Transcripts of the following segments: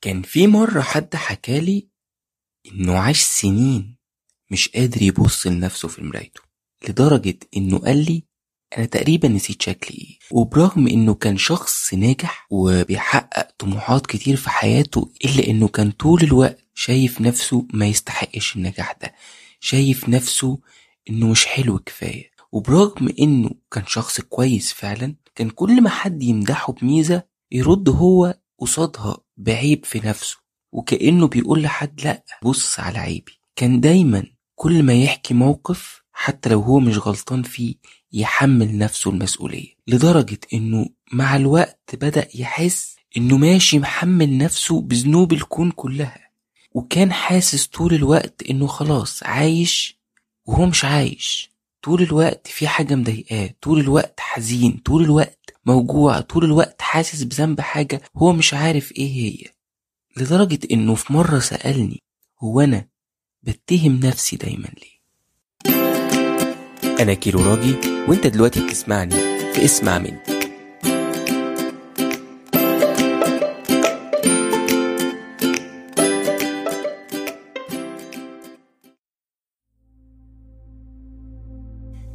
كان في مرة حد حكالي إنه عاش سنين مش قادر يبص لنفسه في مرايته لدرجة إنه قال لي أنا تقريبا نسيت شكلي إيه وبرغم إنه كان شخص ناجح وبيحقق طموحات كتير في حياته إلا إنه كان طول الوقت شايف نفسه ما يستحقش النجاح ده شايف نفسه إنه مش حلو كفاية وبرغم إنه كان شخص كويس فعلا كان كل ما حد يمدحه بميزة يرد هو قصادها بعيب في نفسه وكأنه بيقول لحد لأ بص على عيبي. كان دايما كل ما يحكي موقف حتى لو هو مش غلطان فيه يحمل نفسه المسؤولية. لدرجة إنه مع الوقت بدأ يحس إنه ماشي محمل نفسه بذنوب الكون كلها. وكان حاسس طول الوقت إنه خلاص عايش وهو مش عايش. طول الوقت في حاجة مضايقاه طول الوقت حزين طول الوقت موجوع طول الوقت حاسس بذنب حاجة هو مش عارف إيه هي. لدرجة إنه في مرة سألني هو أنا بتهم نفسي دايما ليه؟ أنا كيلو راجي وأنت دلوقتي بتسمعني في اسمع مني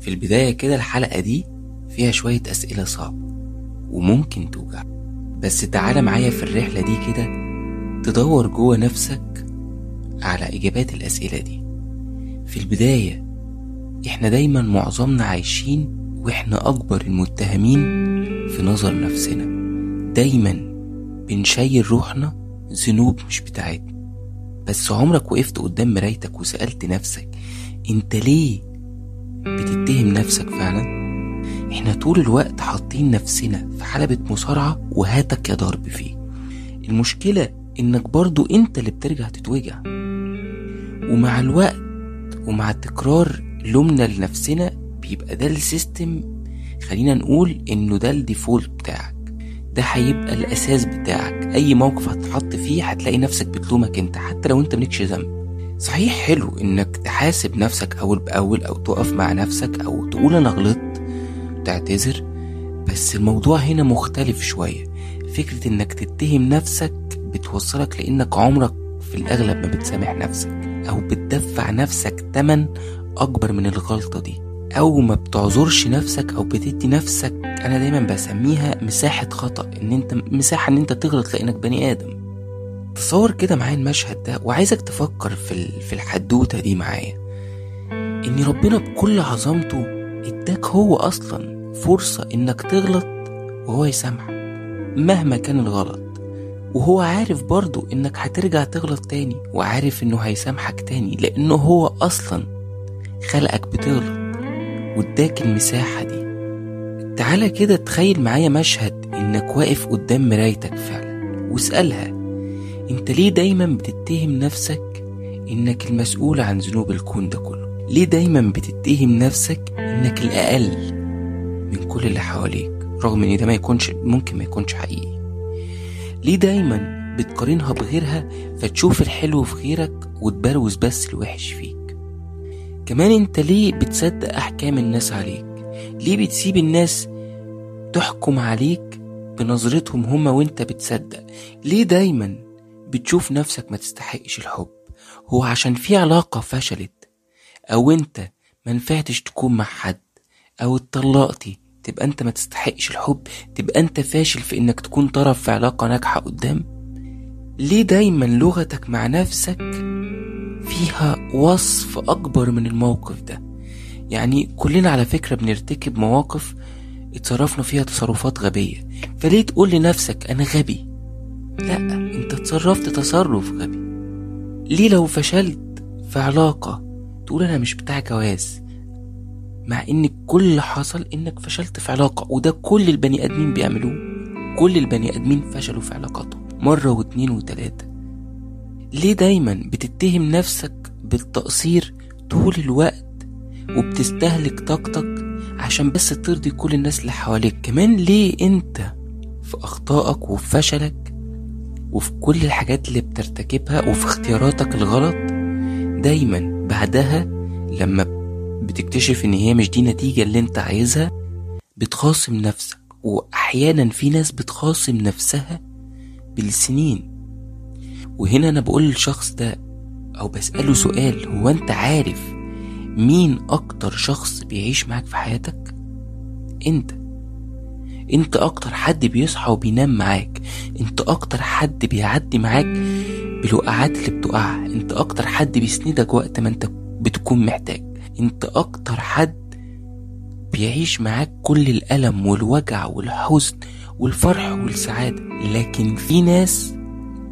في البداية كده الحلقة دي فيها شوية أسئلة صعبة. وممكن توجع. بس تعالى معايا في الرحلة دي كده تدور جوه نفسك على إجابات الأسئلة دي. في البداية إحنا دايما معظمنا عايشين وإحنا أكبر المتهمين في نظر نفسنا. دايما بنشيل روحنا ذنوب مش بتاعتنا. بس عمرك وقفت قدام مرايتك وسألت نفسك أنت ليه بتتهم نفسك فعلا؟ إحنا طول الوقت حاطين نفسنا في حلبة مصارعة وهاتك يا ضرب فيه. المشكلة إنك برضو أنت اللي بترجع تتوجع. ومع الوقت ومع تكرار لومنا لنفسنا بيبقى ده ال system خلينا نقول إنه ده ال default بتاعك. ده هيبقى الأساس بتاعك. أي موقف هتتحط فيه هتلاقي نفسك بتلومك أنت حتى لو أنت مالكش ذنب. صحيح حلو إنك تحاسب نفسك أول بأول أو تقف مع نفسك أو تقول أنا غلطت. تعتذر بس الموضوع هنا مختلف شوية. فكرة إنك تتهم نفسك بتوصلك لإنك عمرك في الأغلب ما بتسامح نفسك أو بتدفع نفسك تمن أكبر من الغلطة دي. أو ما بتعذرش نفسك أو بتدي نفسك أنا دايما بسميها مساحة خطأ إن أنت مساحة إن أنت تغلط لإنك بني آدم. تصور كده معايا المشهد ده وعايزك تفكر في في الحدوتة دي معايا. إن ربنا بكل عظمته اداك هو أصلا فرصة إنك تغلط وهو يسامحك مهما كان الغلط. وهو عارف برضو إنك هترجع تغلط تاني وعارف إنه هيسامحك تاني لأنه هو أصلا خلقك بتغلط. واداك المساحة دي. تعالى كده تخيل معايا مشهد إنك واقف قدام مرايتك فعلا واسألها أنت ليه دايما بتتهم نفسك إنك المسؤول عن ذنوب الكون ده كله؟ ليه دايما بتتهم نفسك إنك الأقل؟ من كل اللي حواليك رغم إن ده ما يكونش ممكن ما يكونش حقيقي. ليه دايما بتقارنها بغيرها فتشوف الحلو في غيرك وتبروز بس الوحش فيك؟ كمان أنت ليه بتصدق أحكام الناس عليك؟ ليه بتسيب الناس تحكم عليك بنظرتهم هما وأنت بتصدق؟ ليه دايما بتشوف نفسك ما تستحقش الحب؟ هو عشان في علاقة فشلت أو أنت منفعتش تكون مع حد؟ أو اتطلقتي تبقى أنت ما تستحقش الحب. تبقى أنت فاشل في إنك تكون طرف في علاقة ناجحة قدام. ليه دايما لغتك مع نفسك فيها وصف أكبر من الموقف ده؟ يعني كلنا على فكرة بنرتكب مواقف اتصرفنا فيها تصرفات غبية. فليه تقول لنفسك أنا غبي؟ لأ أنت تصرفت تصرف غبي. ليه لو فشلت في علاقة تقول أنا مش بتاع جواز؟ مع إن كل اللي حصل إنك فشلت في علاقة وده كل البني آدمين بيعملوه. كل البني آدمين فشلوا في علاقاتهم مرة واتنين وتلاتة. ليه دايما بتتهم نفسك بالتقصير طول الوقت وبتستهلك طاقتك عشان بس ترضي كل الناس اللي حواليك؟ كمان ليه أنت في أخطائك وفي فشلك وفي كل الحاجات اللي بترتكبها وفي اختياراتك الغلط دايما بعدها لما بتكتشف إن هي مش دي النتيجة اللي أنت عايزها بتخاصم نفسك. وأحيانا في ناس بتخاصم نفسها بالسنين. وهنا أنا بقول للشخص ده أو بسأله سؤال هو أنت عارف مين أكتر شخص بيعيش معاك في حياتك؟ أنت. أنت أكتر حد بيصحى وبينام معاك. أنت أكتر حد بيعدي معاك بالوقعات اللي بتقعها أنت أكتر حد بيسندك وقت ما أنت بتكون محتاج. انت أكتر حد بيعيش معاك كل الألم والوجع والحزن والفرح والسعادة. لكن في ناس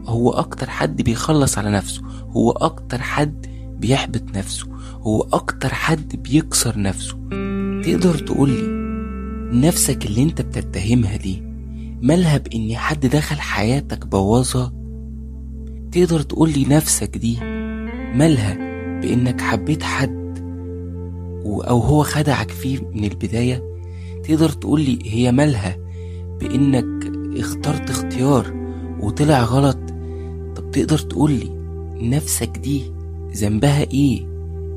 هو أكتر حد بيخلص على نفسه هو أكتر حد بيحبط نفسه هو أكتر حد بيكسر نفسه. تقدر تقولي نفسك اللي انت بتتهمها دي مالها بإن حد دخل حياتك بوظها تقدر تقولي نفسك دي مالها بإنك حبيت حد أو هو خدعك فيه من البداية تقدر تقولي هي مالها بإنك اخترت اختيار وطلع غلط؟ طب تقدر تقولي نفسك دي ذنبها إيه؟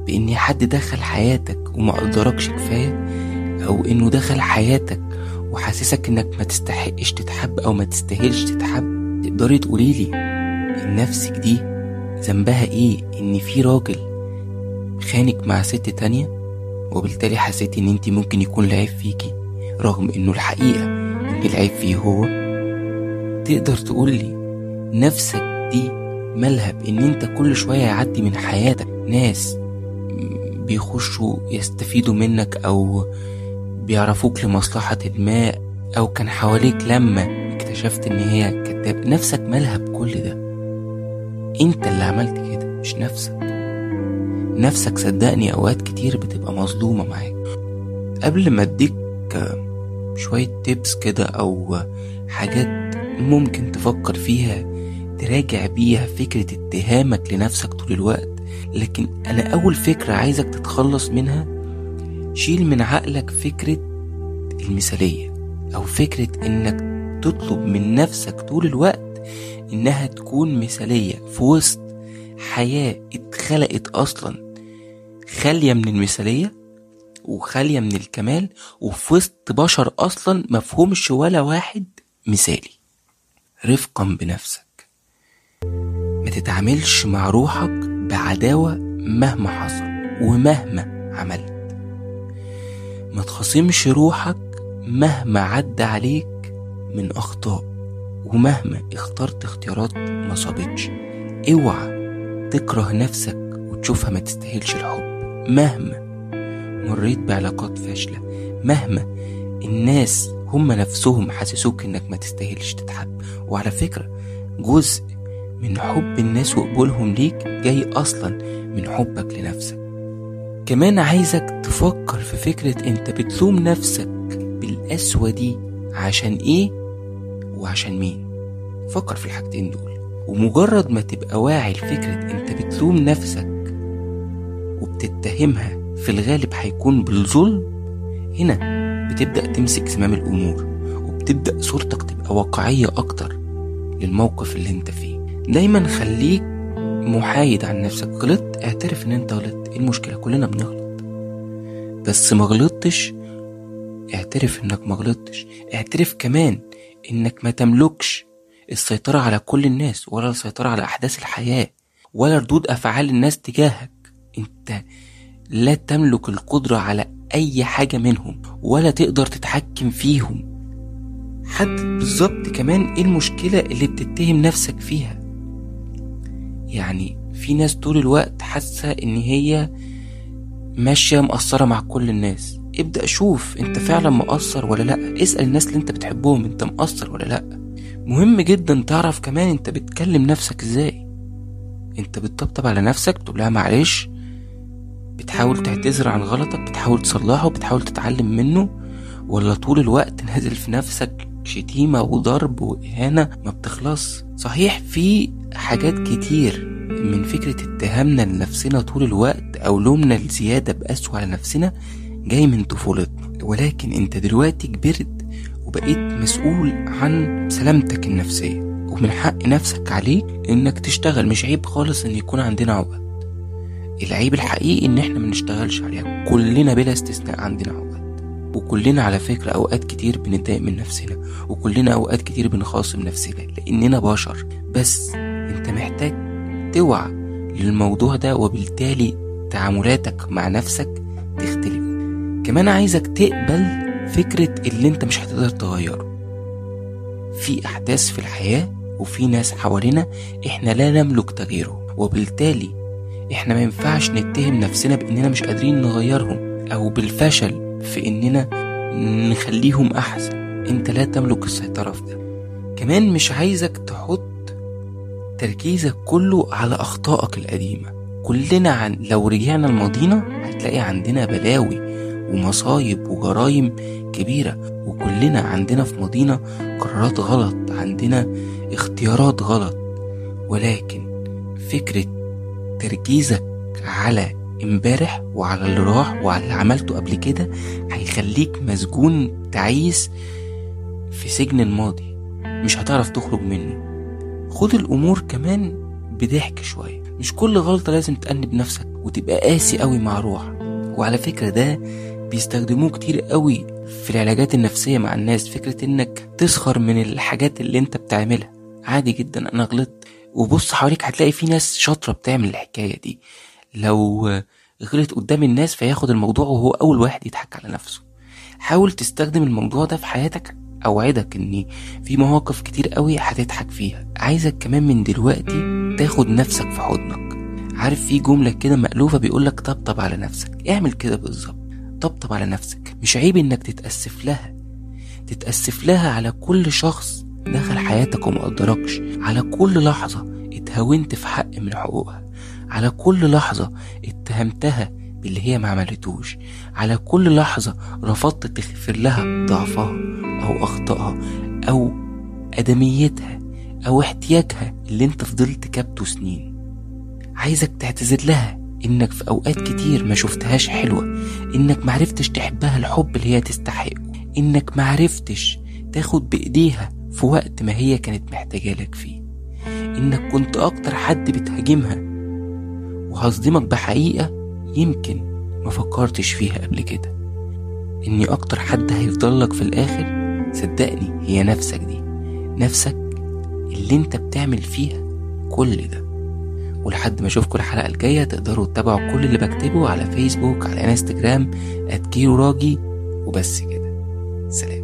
بإن حد دخل حياتك وما قدركش كفاية؟ أو إنه دخل حياتك وحاسسك إنك ما تستحقش تتحب أو ما تستاهلش تتحب؟ تقدري تقوليلي نفسك دي ذنبها إيه؟ إن في راجل خانك مع ست تانية؟ وبالتالي حسيتي إن انت ممكن يكون العيب فيكي رغم إنه الحقيقة ان العيب فيه هو تقدر تقولي نفسك دي مالها بان أنت كل شوية يعدي من حياتك ناس بيخشوا يستفيدوا منك أو بيعرفوك لمصلحة ما أو كان حواليك لما اكتشفت إن هي كذاب نفسك مالها بكل ده. أنت اللي عملت كده مش نفسك. نفسك صدقني أوقات كتير بتبقى مظلومة معاك. قبل ما أديك شوية تيبس كده أو حاجات ممكن تفكر فيها تراجع بيها فكرة اتهامك لنفسك طول الوقت لكن أنا أول فكرة عايزك تتخلص منها شيل من عقلك فكرة المثالية أو فكرة إنك تطلب من نفسك طول الوقت إنها تكون مثالية في وسط حياة اتخلقت أصلا. خالية من المثالية وخالية من الكمال وفي وسط بشر أصلا مفهومش ولا واحد مثالي. رفقا بنفسك. ما تتعاملش مع روحك بعداوة مهما حصل ومهما عملت. ما تخاصمش روحك مهما عدى عليك من أخطاء ومهما اخترت اختيارات ما صابتش اوعى تكره نفسك وتشوفها ما تستاهلش الحب. مهما مريت بعلاقات فاشلة مهما الناس هم نفسهم حسسوك إنك ما تستاهلش تتحب. وعلى فكرة جزء من حب الناس وقبولهم ليك جاي أصلا من حبك لنفسك. كمان عايزك تفكر في فكرة أنت بتلوم نفسك بالقسوة دي عشان إيه وعشان مين. فكر في الحاجتين دول. ومجرد ما تبقى واعي لفكرة أنت بتلوم نفسك وبتتهمها في الغالب هيكون بالظلم هنا بتبدأ تمسك زمام الأمور وبتبدأ صورتك تبقى واقعية أكتر للموقف اللي أنت فيه. دايما خليك محايد عن نفسك. غلطت اعترف إن أنت غلطت. إيه المشكلة؟ كلنا بنغلط. بس ما غلطتش اعترف إنك ما غلطتش. اعترف كمان إنك ما تملكش السيطرة على كل الناس ولا السيطرة على أحداث الحياة ولا ردود أفعال الناس تجاهك. انت لا تملك القدرة على أي حاجة منهم ولا تقدر تتحكم فيهم. حدد بالظبط كمان إيه المشكلة اللي بتتهم نفسك فيها؟ يعني في ناس طول الوقت حاسة إن هي ماشية مقصرة مع كل الناس. ابدأ شوف أنت فعلا مقصر ولا لأ. اسأل الناس اللي أنت بتحبهم أنت مقصر ولا لأ. مهم جدا تعرف كمان أنت بتكلم نفسك إزاي. أنت بتطبطب على نفسك بتقول لها معلش بتحاول تعتذر عن غلطك بتحاول تصلحه بتحاول تتعلم منه ولا طول الوقت نازل في نفسك شتيمة وضرب وإهانة؟ ما بتخلص. صحيح في حاجات كتير من فكرة اتهامنا لنفسنا طول الوقت أو لومنا الزيادة بقسوة على نفسنا جاي من طفولتنا. ولكن أنت دلوقتي كبرت وبقيت مسؤول عن سلامتك النفسية. ومن حق نفسك عليك إنك تشتغل. مش عيب خالص إن يكون عندنا عقد. العيب الحقيقي إن إحنا منشتغلش عليها. كلنا بلا استثناء عندنا عقد وكلنا على فكرة أوقات كتير بنتضايق من نفسنا. وكلنا أوقات كتير بنخاصم نفسنا. لأننا بشر. بس أنت محتاج توعى للموضوع ده وبالتالي تعاملاتك مع نفسك تختلف. كمان عايزك تقبل فكرة اللي أنت مش هتقدر تغيره. في أحداث في الحياة وفي ناس حوالينا إحنا لا نملك تغييره. وبالتالي إحنا ما ينفعش نتهم نفسنا بإننا مش قادرين نغيرهم أو بالفشل في إننا نخليهم أحسن. أنت لا تملك السيطرة في ده. كمان مش عايزك تحط تركيزك كله على أخطائك القديمة. كلنا عن لو رجعنا لماضينا هتلاقي عندنا بلاوي ومصايب وجرايم كبيرة. وكلنا عندنا في ماضينا قرارات غلط عندنا اختيارات غلط. ولكن فكرة تركيزك على امبارح وعلى اللي راح وعلى اللي عملته قبل كده هيخليك مسجون تعيس في سجن الماضي. مش هتعرف تخرج منه. خد الأمور كمان بضحك شوية. مش كل غلطة لازم تأنب نفسك وتبقى قاسي قوي مع روحك. وعلى فكرة ده بيستخدموه كتير قوي في العلاجات النفسية مع الناس. فكرة إنك تسخر من الحاجات اللي أنت بتعملها. عادي جدا. أنا غلطت. وبص حواليك هتلاقي في ناس شاطرة بتعمل الحكاية دي. لو غلط قدام الناس فياخد الموضوع وهو أول واحد يضحك على نفسه. حاول تستخدم الموضوع ده في حياتك أوعدك إن في مواقف كتير قوي هتضحك فيها. عايزك كمان من دلوقتي تاخد نفسك في حضنك. عارف في جملة كده مألوفة بيقولك طبطب على نفسك. اعمل كده بالظبط. طبطب على نفسك. مش عيب إنك تتأسف لها. تتأسف لها على كل شخص دخل حياتك وما قدركش على كل لحظة اتهاونت في حق من حقوقها. على كل لحظة اتهمتها باللي هي ما عملتوش. على كل لحظة رفضت تغفر لها ضعفها أو أخطائها أو أدميتها أو احتياجها اللي أنت فضلت كابته سنين. عايزك تعتذر لها إنك في أوقات كتير ما شفتهاش حلوة. إنك معرفتش تحبها الحب اللي هي تستحقه. إنك معرفتش تاخد بإيديها في وقت ما هي كانت محتاجة لك فيه. إنك كنت أكتر حد بتهاجمها. وهصدمك بحقيقة يمكن ما فكرتش فيها قبل كده. إني أكتر حد هيفضل لك في الآخر صدقني هي نفسك دي. نفسك اللي أنت بتعمل فيها كل ده. ولحد ما أشوفكم الحلقة الجاية تقدروا تتابعوا كل اللي بكتبه على فيسبوك على انستجرام @كيرو راجي وبس كده. سلام.